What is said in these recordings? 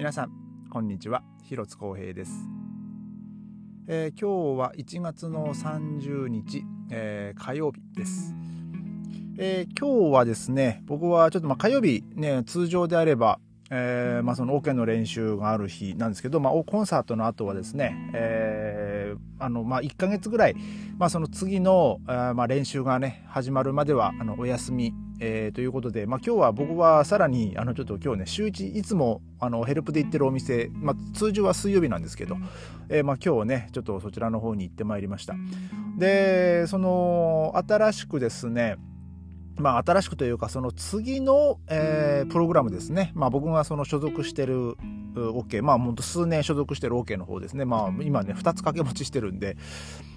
皆さんこんにちは。広津光平です、えー、今日は1月の30日、えー、火曜日です、えー、今日はですね僕はちょっとまあ火曜日ね通常であればえーまあ、そのオケの練習がある日なんですけど、まあ、コンサートの後はですね、えー、あのまあ、1ヶ月ぐらい、まあ、その次のあ、まあ、練習がね始まるまではあのお休みえー、ということで、まあ、今日は僕はさらにあのちょっと今日ね週1いつもあのヘルプで行ってるお店、まあ、通常は水曜日なんですけど、えー、まあ、今日ねちょっとそちらの方に行ってまいりましたでその新しくですねまあ、新しくというか、その次の、えー、プログラムですね。まあ、僕がその所属してる OK、まあ、ほんと数年所属してる OK の方ですね。まあ、今ね、2つ掛け持ちしてるんで、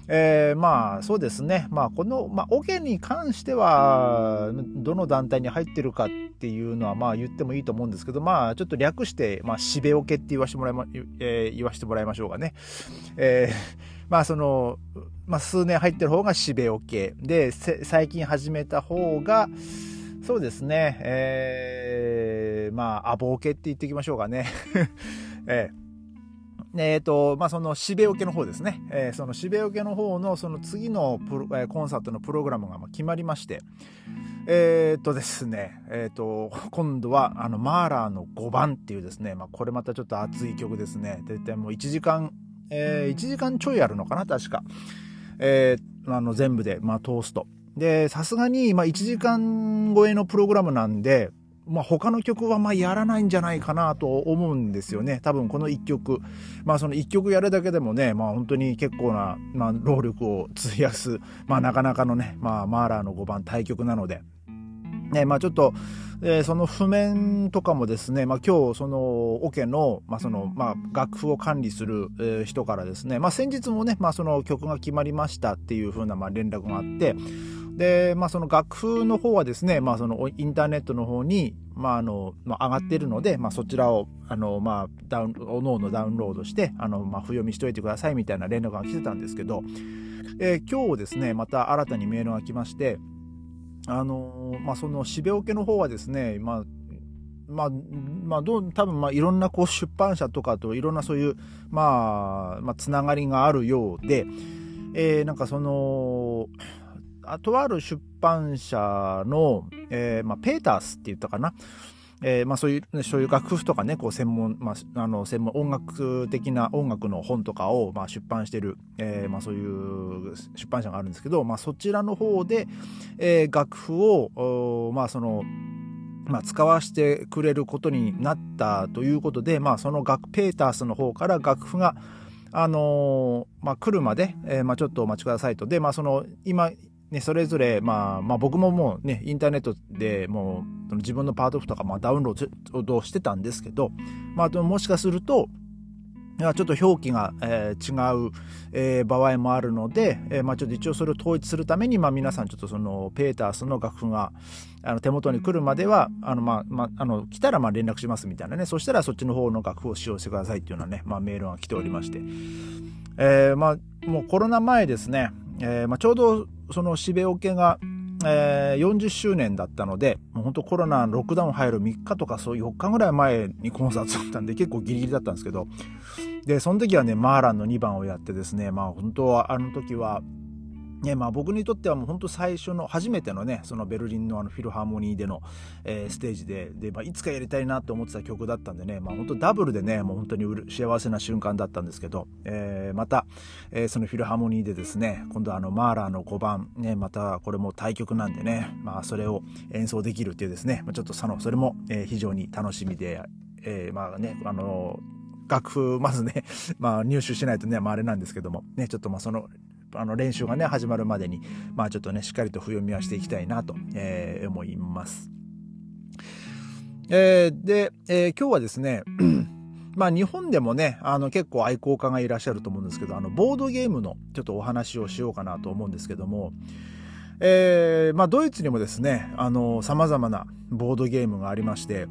えー、まあ、そうですね。まあ、この、まあ、OK に関しては、どの団体に入ってるかっていうのは、まあ、言ってもいいと思うんですけど、まあ、ちょっと略して、まあ、しべ OK って言わせてもらいま、えー、言わせてもらいましょうかね。えー まあその、まあ数年入ってる方がしべおけ。で、最近始めた方が、そうですね、えー、まあ、アボーケって言っていきましょうかね。えーえっ、ー、と、まあ、その、しべおけの方ですね。えー、その、しべおけの方の、その次のプロ、えー、コンサートのプログラムが決まりまして、えっ、ー、とですね、えっ、と、今度は、あの、マーラーの5番っていうですね、まあ、これまたちょっと熱い曲ですね。大体もう1時間えー、1時間ちょいあるのかな、確か。えー、あの、全部で、まあ、通すと。で、さすがに、まあ、1時間超えのプログラムなんで、まあ、他の曲はまあやらないんじゃないかなと思うんですよね。多分この1曲。まあその1曲やるだけでもね、まあ本当に結構な、まあ労力を費やす、まあなかなかのね、まあマーラーの5番対曲なので。ね、まあちょっと、えー、その譜面とかもですね、まあ、今日そのオケの,、まあそのまあ、楽譜を管理する、えー、人からですね、まあ、先日もね、まあ、その曲が決まりましたっていう風なまな連絡があってで、まあ、その楽譜の方はですね、まあ、そのインターネットの方に、まああのまあ、上がってるので、まあ、そちらをあの、まあ、ダウンおのおのダウンロードしてあの、まあ、譜読みしといてくださいみたいな連絡が来てたんですけど、えー、今日ですねまた新たにメールが来ましてあのまあ、そのしべおけの方はですね、まあ、まあ、まあ、どう、多分、まあ、いろんな、こう、出版社とかといろんなそういう、まあ、まあ、つながりがあるようで、えー、なんかその、とある出版社の、えー、まあ、ペータースって言ったかな。えー、まあそういう、そういう楽譜とかね、こう専門、まあ、あの、専門音楽的な音楽の本とかを、まあ出版してる、えー、まあそういう出版社があるんですけど、まあそちらの方で、えー、楽譜を、まあその、まあ、使わせてくれることになったということで、まあ、その楽、ペータースの方から楽譜が、あのー、まあ、来るまで、えー、まあ、ちょっとお待ちくださいと。で、まあ、その、今、ね、それぞれ、まあ、まあ僕ももうね、インターネットでもう自分のパート譜とかまあダウンロードしてたんですけど、まあでもしかすると、ちょっと表記が、えー、違う、えー、場合もあるので、えー、まあ、ちょっと一応それを統一するために、まあ、皆さんちょっとそのペータースの楽譜があの手元に来るまではあの、まあまあ、あの来たらまあ連絡しますみたいなね。そしたらそっちの方の楽譜を使用してくださいっていうようなね、まあ、メールが来ておりまして、えーまあ、もうコロナ前ですね、えーまあ、ちょうどそのしべおけが、えー、40周年だったので、もう本当コロナロックダウン入る3日とかそう4日ぐらい前にコンサートだったんで結構ギリギリだったんですけど、で、その時はね、マーランの2番をやってですね、まあ本当はあの時は、ね、まあ僕にとってはもう本当最初の、初めてのね、そのベルリンのあのフィルハーモニーでの、えー、ステージで、で、まあいつかやりたいなって思ってた曲だったんでね、まあ本当ダブルでね、もう本当に幸せな瞬間だったんですけど、えー、また、えー、そのフィルハーモニーでですね、今度あのマーラーの5番、ね、またこれも対曲なんでね、まあそれを演奏できるっていうですね、まあ、ちょっとその、それも、え、非常に楽しみで、えー、まあね、あの楽譜、まずね、まあ入手しないとね、まああれなんですけども、ね、ちょっとまあそのあの練習がね、始まるまでに、まあちょっとね、しっかりと譜読みはしていきたいなと、えー、思います。えー、で、えー、今日はですね、まあ日本でもね、あの結構愛好家がいらっしゃると思うんですけど、あのボードゲームのちょっとお話をしようかなと思うんですけども、えー、まあドイツにもですね、あの様々なボードゲームがありまして、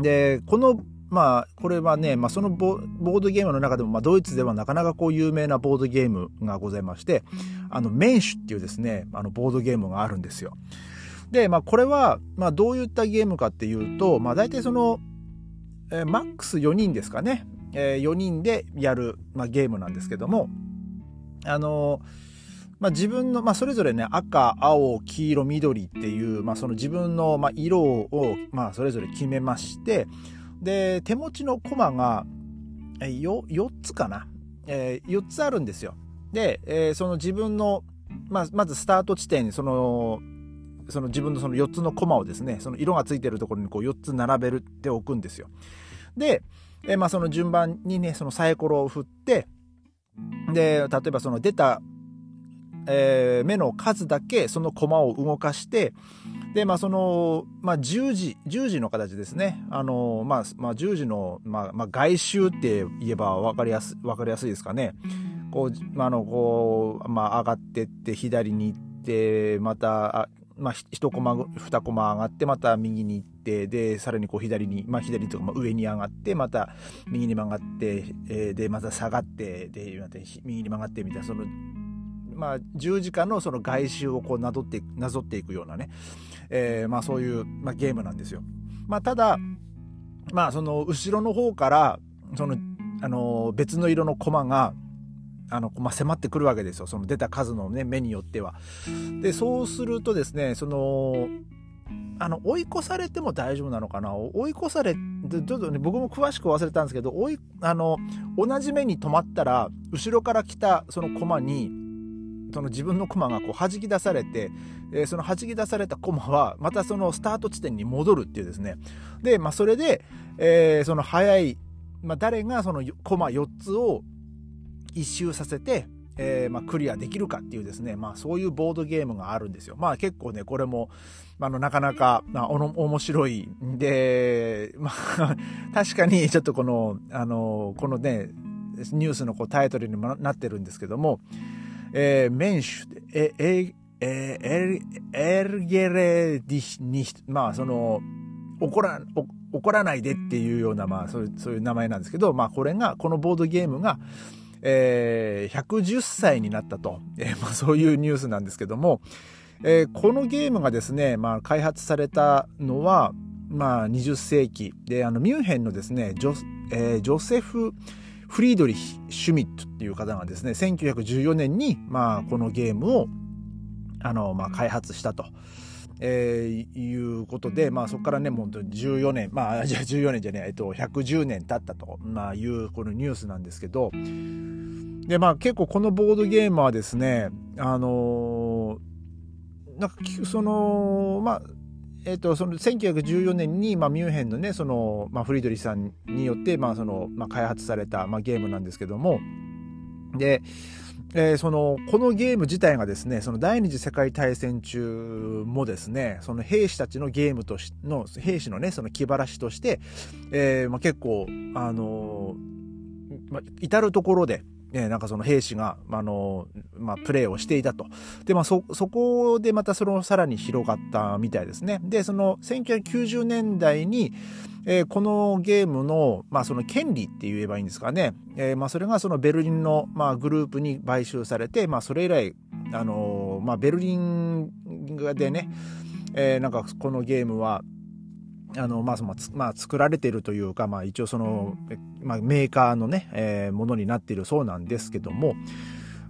で、このまあ、これはね、まあ、そのボードゲームの中でも、まあ、ドイツではなかなかこう有名なボードゲームがございまして、あの、メンシュっていうですね、あの、ボードゲームがあるんですよ。で、まあ、これは、まあ、どういったゲームかっていうと、まあ、大体その、えー、マックス4人ですかね、えー、4人でやる、まあ、ゲームなんですけども、あのまあ、自分の、まあ、それぞれね、赤、青、黄色、緑っていう、まあ、その自分の、まあ、色を、まあ、それぞれ決めまして、で、手持ちのコマが、えー、よ、4つかな。えー、4つあるんですよ。で、えー、その自分の、まあ、まずスタート地点に、その、その自分のその4つのコマをですね、その色がついてるところにこう4つ並べるっておくんですよ。で、えー、まあその順番にね、そのサイコロを振って、で、例えばその出た、えー、目の数だけそのコマを動かして、で、まあ、その、まあ、十字、十字の形ですね。あの、まあ、まあ、十字の、まあ、まあ、外周って言えば分かりやす、分かりやすいですかね。こう、あ、の、こう、まあ、上がってって、左に行って、また、まあ、1コマ、2コマ上がって、また右に行って、で、さらにこう左に、まあ、左とか、まあ、上に上がって、また右に曲がって、えー、で、また下がって、で、また右に曲がってみたいな、その、まあ、十字架のその外周をこうなぞってなぞっていくようなね、えー、まあ、そういう、まあ、ゲームなんですよ。まあ、ただ、まあ、その後ろの方からそのあの別の色のコマがあの、まあ、迫ってくるわけですよその出た数の、ね、目によっては。でそうするとですねそのあの追い越されても大丈夫なのかな？追い越されちょっとね僕も詳しく忘れたんですけど追いあの同じ目に止まったら後ろから来たその駒にその自分の駒がこう弾き出されて、えー、その弾き出された駒はまたそのスタート地点に戻るっていうですねで、まあ、それで、えー、その速い、まあ、誰がその駒4つを一周させて、えー、まあ、クリアできるかっていうですね、まあ、そういうボードゲームがあるんですよ。まあ結構ね、これも、あの、なかなか、まあ、おの、面白い。で、まあ、確かにちょっとこの、あの、このね、ニュースのこうタイトルにもなってるんですけども、えー、メンシュ、え、え、え、エル、エルゲレディに、まあ、その、怒ら、怒らないでっていうような、まあ、そういう、そういう名前なんですけど、まあ、これが、このボードゲームが、えー、110歳になったと、えー、まあ、そういうニュースなんですけども、えー、このゲームがですね、まあ、開発されたのは、まあ、20世紀であのミュンヘンのですねジョ,、えー、ジョセフ・フリードリヒ・シュミットっていう方がですね1914年に、まあ、このゲームをあの、まあ、開発したと。えー、いうことで、まあ、そこからね、もう14年、まあ、じゃあ14年じゃねえ、えっと、110年経ったと、まあ、いうこのニュースなんですけど、で、まあ、結構このボードゲームはですね、あのー、なんか、その、まあ、えっと、その1914年に、まあ、ミュンヘンのねその、まあ、フリードリさんによって、まあそのまあ、開発された、まあ、ゲームなんですけども。で、えー、そのこのゲーム自体がですねその第二次世界大戦中もですねその兵士たちのゲームとしの兵士のねその気晴らしとして、えーまあ、結構あのー、まあ、至る所でね、なんかその兵士が、あの、まあ、プレーをしていたと。で、まあ、そ、そこでまたそのさらに広がったみたいですね。で、その1990年代に、えー、このゲームの、まあ、その権利って言えばいいんですかね。えー、まあ、それがそのベルリンの、まあ、グループに買収されて、まあ、それ以来、あのー、まあ、ベルリンでね、えー、なんかこのゲームは、あのまあまあ、作られているというか、まあ、一応その、まあ、メーカーのね、えー、ものになっているそうなんですけども、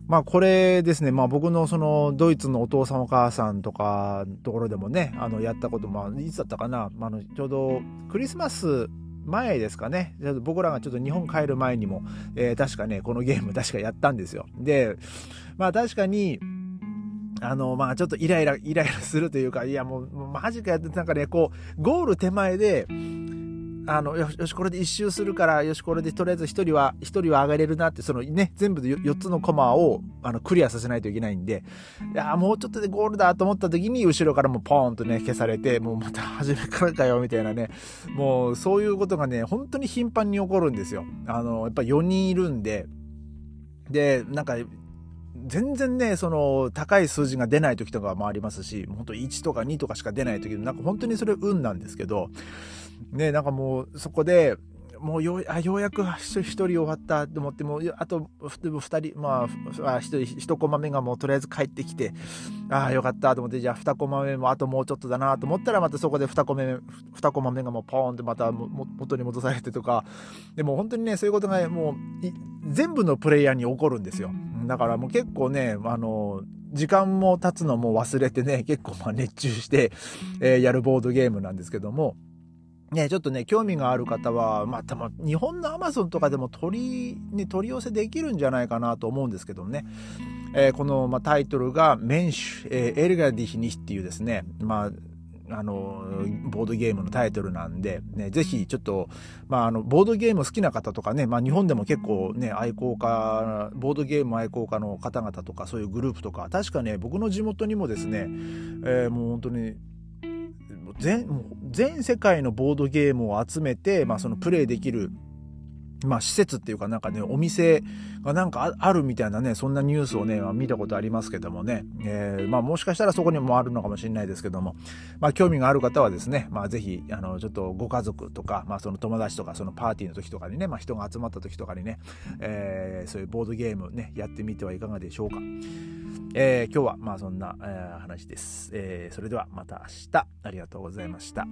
まあこれですね、まあ僕のそのドイツのお父さんお母さんとかところでもね、あのやったことも、いつだったかな、あのちょうどクリスマス前ですかね、僕らがちょっと日本帰る前にも、えー、確かね、このゲーム確かやったんですよ。で、まあ確かに、あの、まあちょっとイライラ、イライラするというか、いやもう、マジかやって、なんかね、こう、ゴール手前で、あの、よし、よしこれで一周するから、よし、これでとりあえず一人は、一人は上がれるなって、そのね、全部で4つのコマを、あの、クリアさせないといけないんで、いや、もうちょっとでゴールだと思った時に、後ろからもポーンとね、消されて、もうまた初めからかよ、みたいなね、もう、そういうことがね、本当に頻繁に起こるんですよ。あの、やっぱ4人いるんで、で、なんか、全然ね、その、高い数字が出ない時とかもありますし、本当1とか2とかしか出ない時なんか本当にそれ運なんですけど、ね、なんかもう、そこで、もうようあようやく1人終わったと思ってもうあと2人まあ1人1コマ目がもうとりあえず帰ってきてああよかったと思ってじゃあ2コマ目もあともうちょっとだなと思ったらまたそこで2コマ目2コマ目がもうポーンってまた元に戻されてとか。でも本当にねそういうことがもう全部のプレイヤーに起こるんですよ。だからもう結構ねあの時間も経つのも忘れてね結構まあ熱中して、えー、やるボードゲームなんですけども。ね、ちょっとね、興味がある方は、まあ、日本のアマゾンとかでも取り、ね、取り寄せできるんじゃないかなと思うんですけどもね。えー、この、まあ、タイトルが、メンシュ、えー、エルガディヒニヒっていうですね、まあ、あの、ボードゲームのタイトルなんで、ね、ぜひちょっと、まあ、あの、ボードゲーム好きな方とかね、まあ、日本でも結構ね、愛好家、ボードゲーム愛好家の方々とか、そういうグループとか、確かね、僕の地元にもですね、えー、もう本当に、全全世界のボードゲームを集めて、まあ、そのプレイできるまあ、施設っていうかなんかね、お店がなんかあるみたいなね、そんなニュースをね、見たことありますけどもね、えー、まあもしかしたらそこにもあるのかもしれないですけども、まあ興味がある方はですね、まあぜひ、あの、ちょっとご家族とか、まあその友達とか、そのパーティーの時とかにね、まあ人が集まった時とかにね、えー、そういうボードゲームね、やってみてはいかがでしょうか。えー、今日はまあそんな、えー、話です、えー。それではまた明日ありがとうございました。